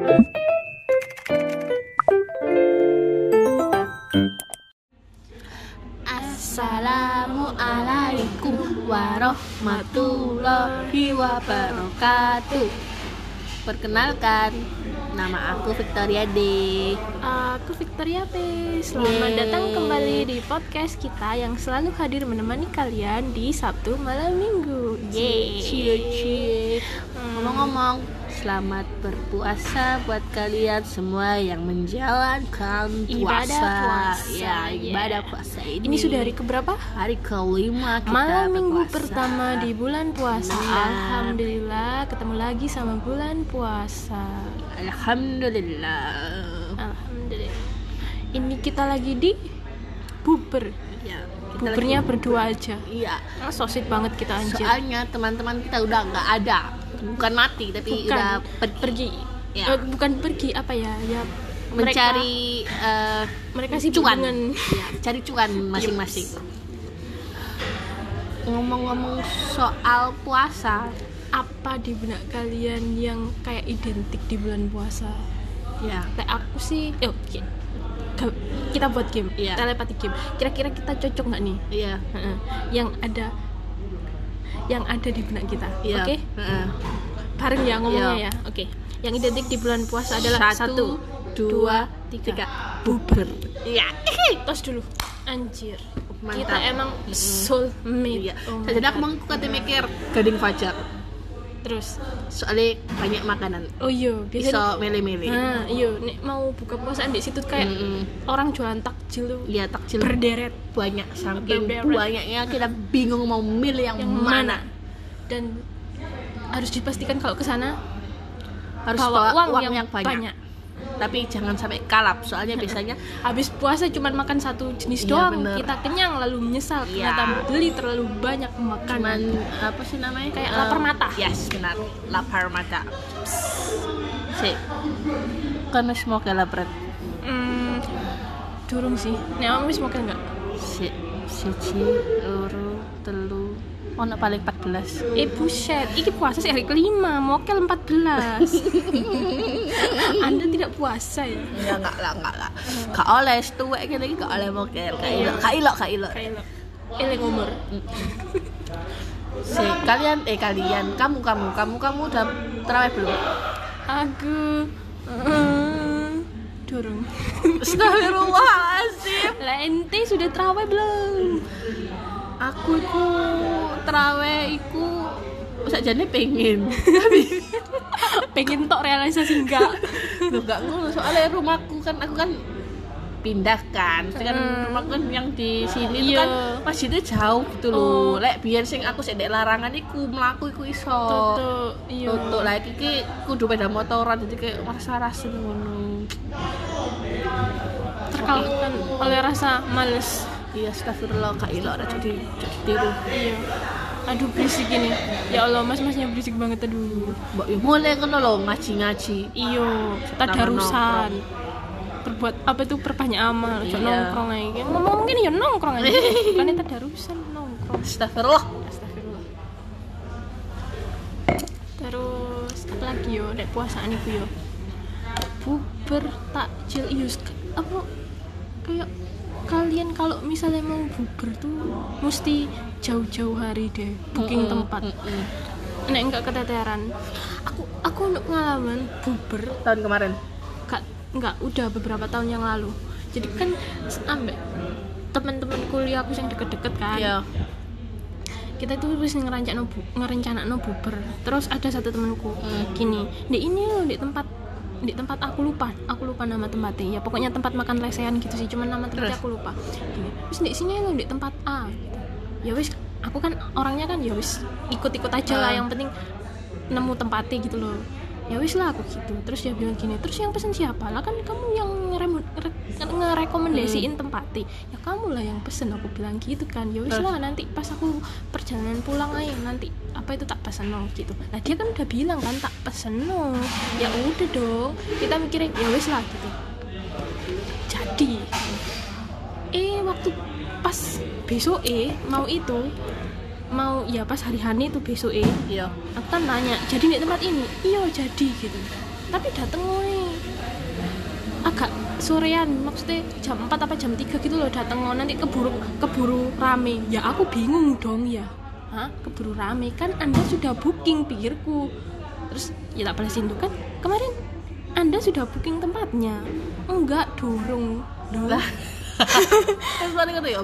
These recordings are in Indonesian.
Assalamualaikum warahmatullahi wabarakatuh. Perkenalkan, nama aku Victoria D. Aku Victoria P. Selamat Yeay. datang kembali di podcast kita yang selalu hadir menemani kalian di Sabtu malam Minggu. Yeay. Cie cie. Ngomong-ngomong, selamat berpuasa buat kalian semua yang menjalankan puasa. Ibadah puasa, Ya, ya. ibadah puasa ini. Ini sudah hari keberapa? hari kelima kita Malam minggu berpuasa. pertama di bulan puasa. Benar. Alhamdulillah ketemu lagi sama bulan puasa. Alhamdulillah. Alhamdulillah. Ini kita lagi di buber. Ya, Bubernya lagi- berdua aja. Iya. Ah, so sweet banget kita anjir. Soalnya teman-teman kita udah nggak ada, bukan mati tapi Bukan. udah pergi, pergi. Ya. Eh, bukan pergi apa ya? Ya mencari eh, mereka sibuk cuan, dengan Ya, cari cuan masing-masing. Ngomong-ngomong soal puasa, apa di benak kalian yang kayak identik di bulan puasa? ya Kayak aku sih, yuk ke- kita buat game, Iya. telepati game. Kira-kira kita cocok nggak nih? iya, Heeh. Yang ada, yang ada di benak kita, iya. oke? Heeh. Bareng ya ngomongnya Iya. ya, oke. Yang identik di bulan puasa adalah Satu, satu, dua, tiga. tiga. Buber. Iya. Tos dulu, anjir. Mantap. Kita emang soulmate. Iya. Oh Jadi aku mau kata mikir gading fajar. Terus, Soalnya banyak makanan. oh iya, Bisa milih-milih. Nah, iya, nek mau buka puasaan di situ kayak Mm-mm. orang jualan takjil Iya takjil berderet banyak saking Berderet. banyaknya kita bingung mau milih yang, yang mana. mana dan harus dipastikan kalau ke sana Harus bawa bawa uang, yang, banyak. Tapi jangan sampai kalap soalnya biasanya Habis puasa cuman makan satu jenis Iya, doang, bener. kita kenyang lalu menyesal Iya. ternyata beli terlalu banyak makanan. cuman apa sih namanya Kayak Eh, lapar mata. yes benar lapar mata sih mau ke lapar Hmm, durung sih. Nek kamu wis mau enggak? si siji loro telu ono paling 14 Eh buset, iki puasa sih hari kelima, mokel 14 Anda tidak puasa ya? enggak enggak lah enggak lah. Gak oleh tuwek kene iki gak oleh mokel. Gak ilok gak ilok Eleng umur. Si kalian eh kalian. Kamu kamu kamu kamu udah terawih belum? Aku eh, Durung. Astagfirullahaladzim. Lah ente sudah terawih belum? aku iku terawih iku sakjane pengen Pengen tok realisasi enggak? Loh gak ngono. Soalnya rumahku kan aku kan pindah kan. Kan Hmm. rumahku kan yang di sini Iya. kan masjidnya jauh gitu loh Oh. lek biar sing aku sedek larangan iku mlaku iku iso. Tutup Iya. Tutuk. Lah iki ki kudu motoran jadi kayak rasa rasa ngono. Terkalahkan oleh rasa males. Iya astagfirullah kak ora jadi jadi tiru. Iya Aduh berisik ini. Ya Allah mas-masnya berisik banget aduh. Mulai ngono lho ngaji-ngaji. Iyo Tadarusan Berbuat apa tuh perbanyak amal Iya. nongkrong aja Ngomong mungkin ya nongkrong aja. Bukannya tadarusan nongkrong. Astagfirullah. Astagfirullah. Terus apa lagi yo? Nek puasaan iku yo. Buber takjil iyo apa? Kayak kalian kalau misalnya mau buber tuh mesti jauh-jauh hari deh booking Mm-mm, tempat. mm-mm. Nek enggak keteteran. Aku aku untuk pengalaman buber tahun kemarin enggak enggak udah beberapa tahun yang lalu. Jadi kan ambek teman-teman kuliah aku yang deket-deket kan iya kita tuh harus ngerencana bu, ngerencana buber terus ada satu temanku Hmm. gini di ini loh di tempat di tempat aku lupa aku lupa nama tempatnya ya pokoknya tempat makan lesehan gitu sih cuman nama tempatnya aku lupa gini terus di sini loh di tempat A gitu. Ya wis aku kan orangnya kan ya wis ikut-ikut aja lah Ah. yang penting nemu tempatnya gitu loh. Ya wis lah aku gitu terus dia bilang gini terus yang pesen siapa? Lah kan kamu yang ngerekomendasiin tempatnya ya kamu lah yang pesen aku bilang gitu kan. Ya wis lah nanti pas aku perjalanan pulang aja nanti apa itu tak pesen no gitu. Nah dia kan udah bilang kan tak pesen no. Ya udah dong kita mikirnya ya wis lah gitu. Jadi eh waktu besok eh mau itu mau ya pas hari hani itu besok eh iya. aku kan nanya jadi di tempat ini? Iya jadi gitu. Tapi dateng wae agak sorean maksudnya jam 4 apa jam 3 gitu loh dateng nanti keburu keburu rame. Ya aku bingung dong ya. Hah? keburu rame kan anda sudah booking pikirku. Terus ya tak balesin tuh kan kemarin anda sudah booking tempatnya. Enggak dorong dong lah terus paling kata ya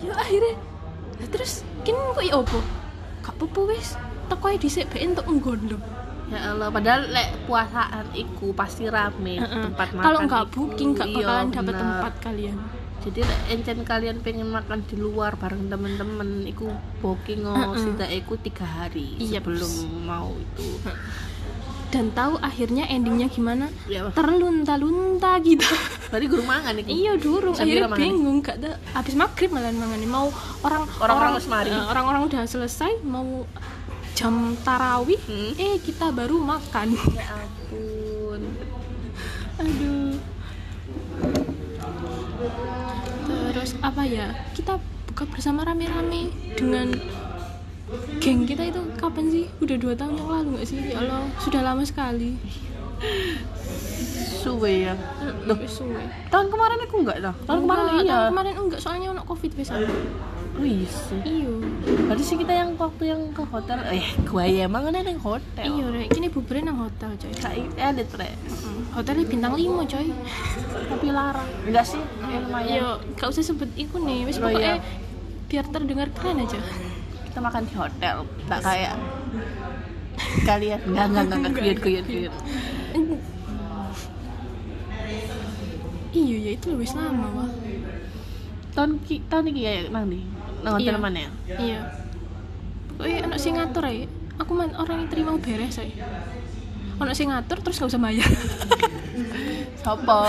ya akhirnya terus kini kok ya apa? Gak apa-apa wis. Teko ae dhisik bae entuk nggon lho ya Allah padahal lek puasaan iku pasti rame tempat makan kalau nggak booking nggak Iya, bakalan dapat tempat kalian. Jadi lek encen kalian pengen makan di luar bareng temen-temen iku booking oh Heeh. sida iku tiga hari Iya, sebelum mau itu dan tahu akhirnya endingnya gimana? Ya terlunta-lunta gitu. Berarti guru mangan iku iya durung Sambil akhirnya bingung gak ada habis maghrib malah mangan. Mau orang orang- mari. eh, orang-orang udah selesai mau jam tarawih Hmm. eh kita baru makan. Ya ampun. Aduh. Terus apa ya? Kita buka bersama rame-rame dengan geng kita itu kapan sih? Udah dua tahun yang lalu nggak sih? Ya Allah sudah lama sekali. Suwe ya. Duh, suwe. tahun kemarin aku enggak dah tahun kemarin Enggak, iya. tahun kemarin enggak soalnya ono covid bisa sih. Iyo berarti sih kita yang waktu yang ke hotel eh gua ya emang ada yang hotel. Iyo rek. Kini buberin nang hotel coy. Kayak elit rek hotelnya bintang lima coy. Tapi larang. Enggak sih? Ya lumayan. Iyo gak usah sebut iku nih. Wis Oh, pokoknya iya. biar terdengar keren aja kita makan di hotel. Nggak kayak kalian. Enggak enggak enggak kuyun kuyun kuyun iyo ya itu lebih lama wah tahun ki tahun ini kayak nang nih? Nang hotel Iya. mana ya? Iya. Pokoknya anak sing ngatur aja aku man orang yang terima beres aja anak sing ngatur terus gak usah bayar. Sopo?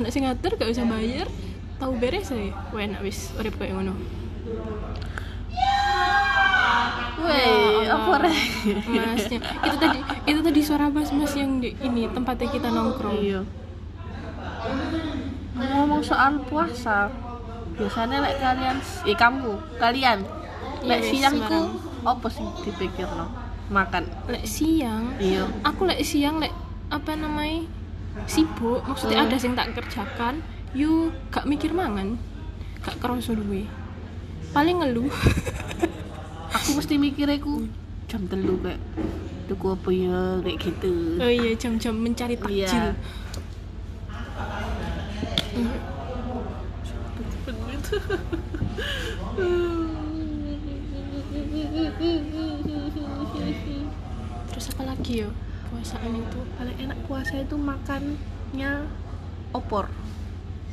Anak sing ngatur gak usah bayar tahu beres wah enak wis. Urip kayak ngono Weh, Ya apa rek? Masnya itu tadi itu tadi suara mas mas yang di ini tempatnya kita nongkrong. Iya. Ngomong soal puasa biasanya lek kalian eh kamu kalian Iya, lek wes, siang ku sembarang. apa sih dipikir no makan. Lek siang? Iya. Aku lek siang lek apa namanya sibuk maksudnya Hmm. ada yang tak kerjakan yuk gak mikir mangan gak kerasa duwe paling ngeluh. Aku mesti mikirnya ku jam telu kayak tuku apa ya? Kayak gitu. Oh iya jam-jam mencari takjil. Iya. Terus apa lagi ya? Puasaan itu. Paling enak puasa itu makannya opor.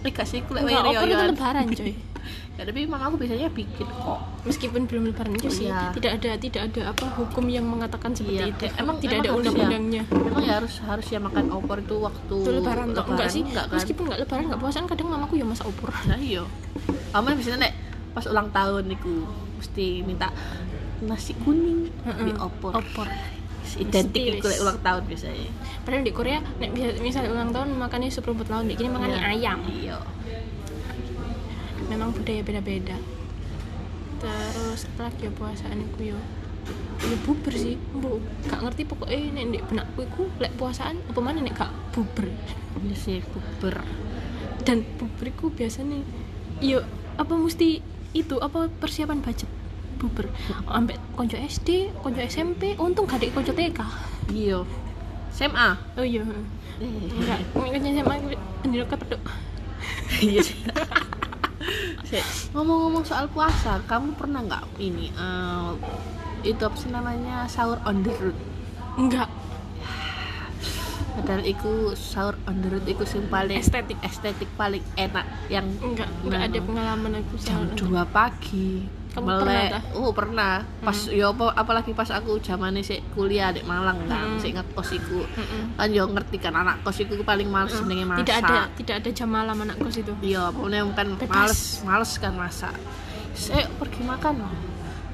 Gak sih, kulek Enggak, wae opor itu riyoyan. lebaran coy Ya tapi emang aku biasanya bikin kok. Meskipun belum lebaran itu sih. Iya. tidak ada tidak ada apa hukum yang mengatakan seperti Iya, itu. Emang- tidak emang ada ya? undang-undangnya. Emang ya harus harus ya makan opor itu waktu itu lebaran toh enggak sih. enggak kan? meskipun enggak lebaran enggak puasaan kadang mamaku ya masak opor. Nah iya. Aman biasanya nek pas ulang tahun niku mesti minta nasi kuning di Heeh. opor. Opor identik wis. ulang tahun biasanya. Padahal di Korea nek misalnya ulang tahun makannya sup rumput laut di makannya Iya. ayam. Iya memang budaya beda-beda. Terus apa lagi ya puasaan iku yo ya buber sih. Bu gak ngerti pokoknya nek ndek benakku iku lek puasaan apa mana nek gak buber? Iya sih buber. Dan buber iku biasanya yo apa mesti itu apa persiapan budget buber? Ambek konco SD konco SMP untung gak ada konco TK iya. SMA oh iya Eh, enggak konco SMA ndiro kepeduk iya. sih Ngomong-ngomong soal puasa kamu pernah nggak ini eh, itu apa sih namanya sahur on the road? Enggak padahal iku sahur on the road iku sing paling Estetik. estetik paling enak yang enggak enggak ada pengalaman aku jam sama 2 pagi Kamu pernah, melek tah? oh pernah. Pas ya apa apalagi pas aku zamane sik kuliah di Malang kan Hmm. sik ngekos iku. Mm-mm. kan yo ngerti kan anak kos iku paling males jenenge masak. Tidak ada tidak ada jam malam anak kos itu. Iya pokoknya kan Bebas. males males kan masak. Saya pergi makan loh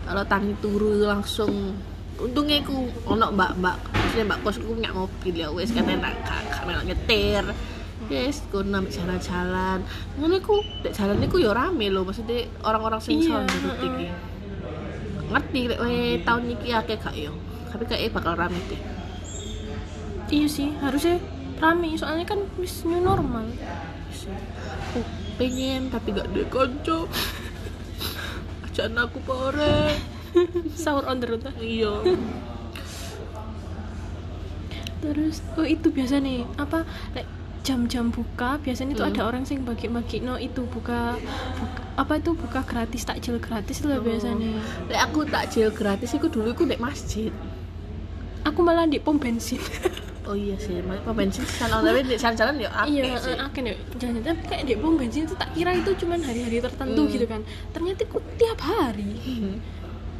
kalau tangi turu langsung untungnya ku ono mbak mbak maksudnya mbak kosku punya mobil ya wes kan enak gak melok nyetir yes ku nambah jalan-jalan. Ngono ku dek jalan iku ya rame loh maksudnya orang-orang sing sound heeh. iki. Ngerti lek tahun iki akeh gak yo tapi kayak bakal rame deh. Iya sih harusnya rame soalnya kan wis new normal. Aku pengen tapi gak ada konco. Ajakan aku pore. Sahur on the road lah. iya. Terus oh itu biasa nih apa like, jam-jam buka biasanya Hmm. ada orang sing bagi-bagi no itu buka, buka- apa itu buka gratis takjil gratis lah Oh. biasanya Lek aku takjil gratis iku dulu iku nek masjid aku malah di pom bensin oh iya sih mak pom bensin sana tapi di sana jalan ya iya sih eh, akan ya jangan tapi kayak di pom bensin itu tak kira itu cuman hari-hari tertentu Hmm. gitu kan ternyata aku tiap hari Hmm.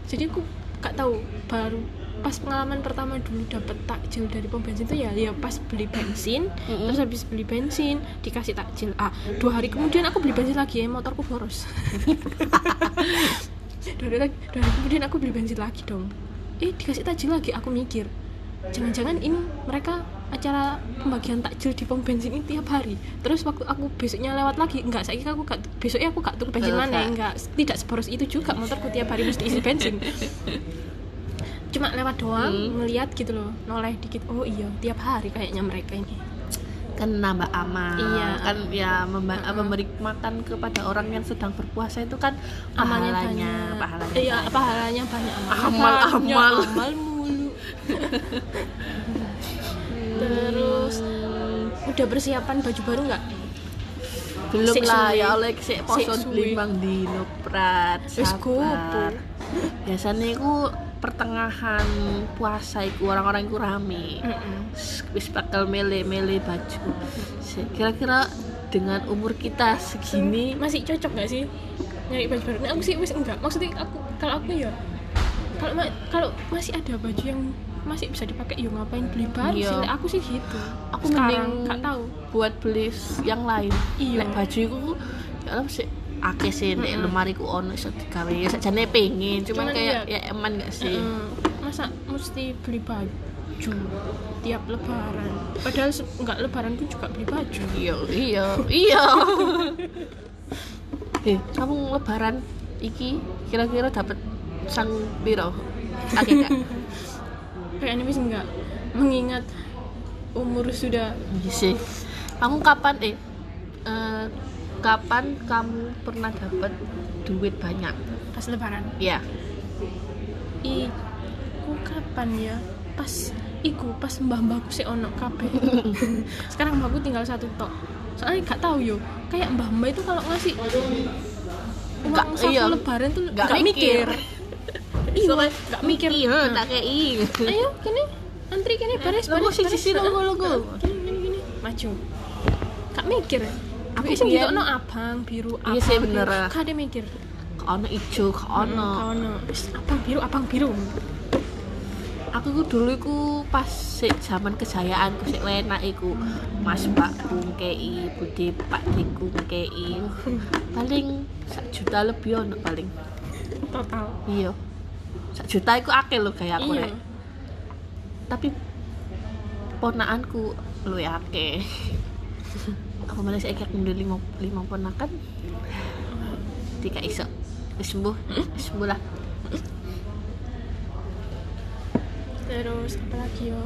jadi aku gak tahu baru pas pengalaman pertama dulu dapet takjil dari pom bensin tuh ya ya pas beli bensin Mm-mm. terus habis beli bensin dikasih takjil ah dua hari kemudian aku beli bensin lagi ya motorku boros. Dua hari, lagi- dua hari kemudian aku beli bensin lagi dong. Eh dikasih takjil lagi aku mikir jangan-jangan ini mereka acara pembagian takjil di pom bensin ini tiap hari. Terus waktu aku besoknya lewat lagi enggak saya aku gak, besoknya aku gak tuku bensin Enggak. mana enggak tidak seboros itu juga motorku tiap hari mesti isi bensin cuma lewat doang Hmm. ngeliat gitu loh noleh dikit oh iya tiap hari kayaknya mereka ini kan nambah amal Iya. kan ya memba- Uh-uh. memberi makan kepada orang yang sedang berpuasa itu kan amalnya pahalanya banyak pahalanya iya banyak. pahalanya banyak amalnya Amal, banyak, amal. amal mulu terus udah persiapan baju baru nggak belum lah ya oleh sik poso Sik suwe. limbang dino prat Wis gopo. sabar biasanya iku pertengahan puasa iku orang-orang iku rame wis bakal mele-mele baju kira-kira dengan umur kita segini masih cocok nggak sih nyari baju baru? Nah, aku sih wis enggak. Maksudnya aku kalau aku ya kalau ma- kalau masih ada baju yang masih bisa dipakai ya ngapain beli baru Iya. sih? Aku sih gitu. aku sekarang mending nggak tahu. buat beli yang lain Iya. Lek baju iku ya Allah sih akeh sih nek Mm-mm. lemari ku ono iso digawe ya sakjane pengen cuman Cuman kayak iya. ya eman gak sih Mm, masa mesti beli baju tiap lebaran? Padahal nggak lebaran pun juga beli baju. iya iya iya eh kamu lebaran iki kira-kira dapat sang piro akeh gak Kayaknya wis enggak mengingat umur sudah Iya sih kamu kapan eh, kapan kamu pernah dapat duit banyak pas lebaran. ya Iku kapan ya? Pas iku pas mbah-mbahku sih ono kabeh. Sekarang mbahku tinggal satu tok. Soalnya gak tahu yo, kayak mbah-mbah itu kalau ngasih uang Nggak, saku iya. lebaran tuh Nggak gak, mikir. mikir. iya, gak mikir. iya tak kei Ayo, kini antri kini baris baris. baris. sisi logo logo Gini gini gini. Maju. Gak mikir. Aku Aku sih gitu no abang biru Iya abang sih, biru. bener. Kade mikir. ono ijo ono ono. Wis abang biru abang biru. aku ku dulu iku pas sik zaman kejayaanku sik enak iku Mas Pak ngkei Budi Pak Diku ngkei paling sak juta lebih ono paling Total. iya sak juta iku akeh lho kayak aku Iya. rek tapi ponakanku lu akeh apa malah saya kayak ngambil lima lima ponakan tiga iso sembuh sembuh lah Terus apa lagi yo?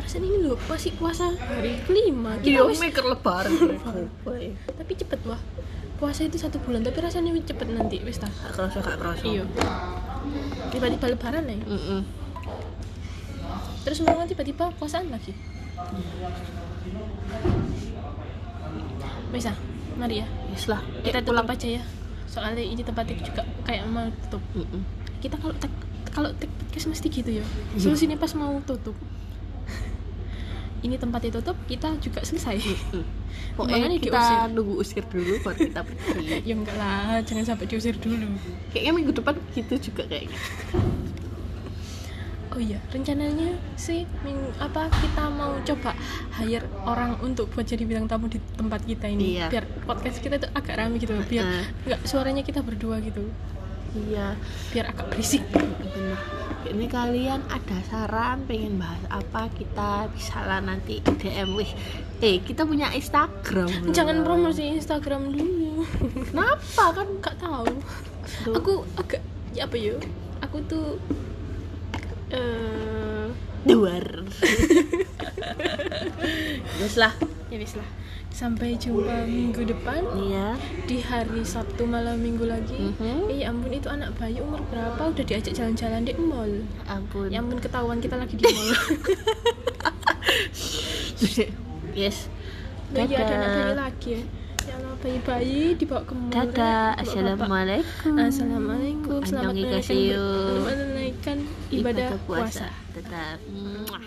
Perasaan ini loh masih puasa hari kelima. iya Kita wis, mikir lebaran tapi cepet wah. Puasa itu satu bulan tapi rasanya cepet nanti wis tak. kerasa gak kerasa Iya. Tiba-tiba lebaran nih. Mm-mm. Terus mau tiba-tiba puasaan lagi. Wis ah, mari ya. Wis lah Kita Eh, tutup aja ya. Soalnya ini tempatnya juga kayak mau tutup. Mm-mm. Kita kalau tek kalau tek podcast mesti gitu ya. Iya. Solusinya pas mau tutup. ini tempatnya tutup, kita juga selesai. Pokoknya Makanya kita diusir. nunggu usir dulu baru kita pergi ya enggak lah, jangan sampai diusir dulu. kayaknya minggu depan gitu juga kayaknya Oh iya, rencananya sih apa kita mau coba hire orang untuk buat jadi bintang tamu di tempat kita ini. Iya. biar podcast kita tuh agak rame gitu biar nggak suaranya kita berdua gitu. Iya. Biar agak berisik. Bener ini kalian ada saran pengen bahas apa kita bisa lah nanti DM wih eh kita punya Instagram loh. jangan promosi Instagram dulu. Kenapa? Kan nggak tahu. Duh. aku agak ya apa ya aku tuh eh luar wes lah. Ya wis lah. Sampai jumpa minggu depan. Iya. Di hari Sabtu malam minggu lagi. Mhm. eh ya ampun itu anak bayi umur berapa? Udah diajak jalan-jalan di mall. Ampun. Ya ampun ketahuan kita lagi di mall. Yes. Nah, iya ada anak bayi dadah. lagi ya ya Allah bayi-bayi dibawa ke mall dadah assalamualaikum. Assalamualaikum selamat menunaikan, ibadah puasa. Dadah. Mwah.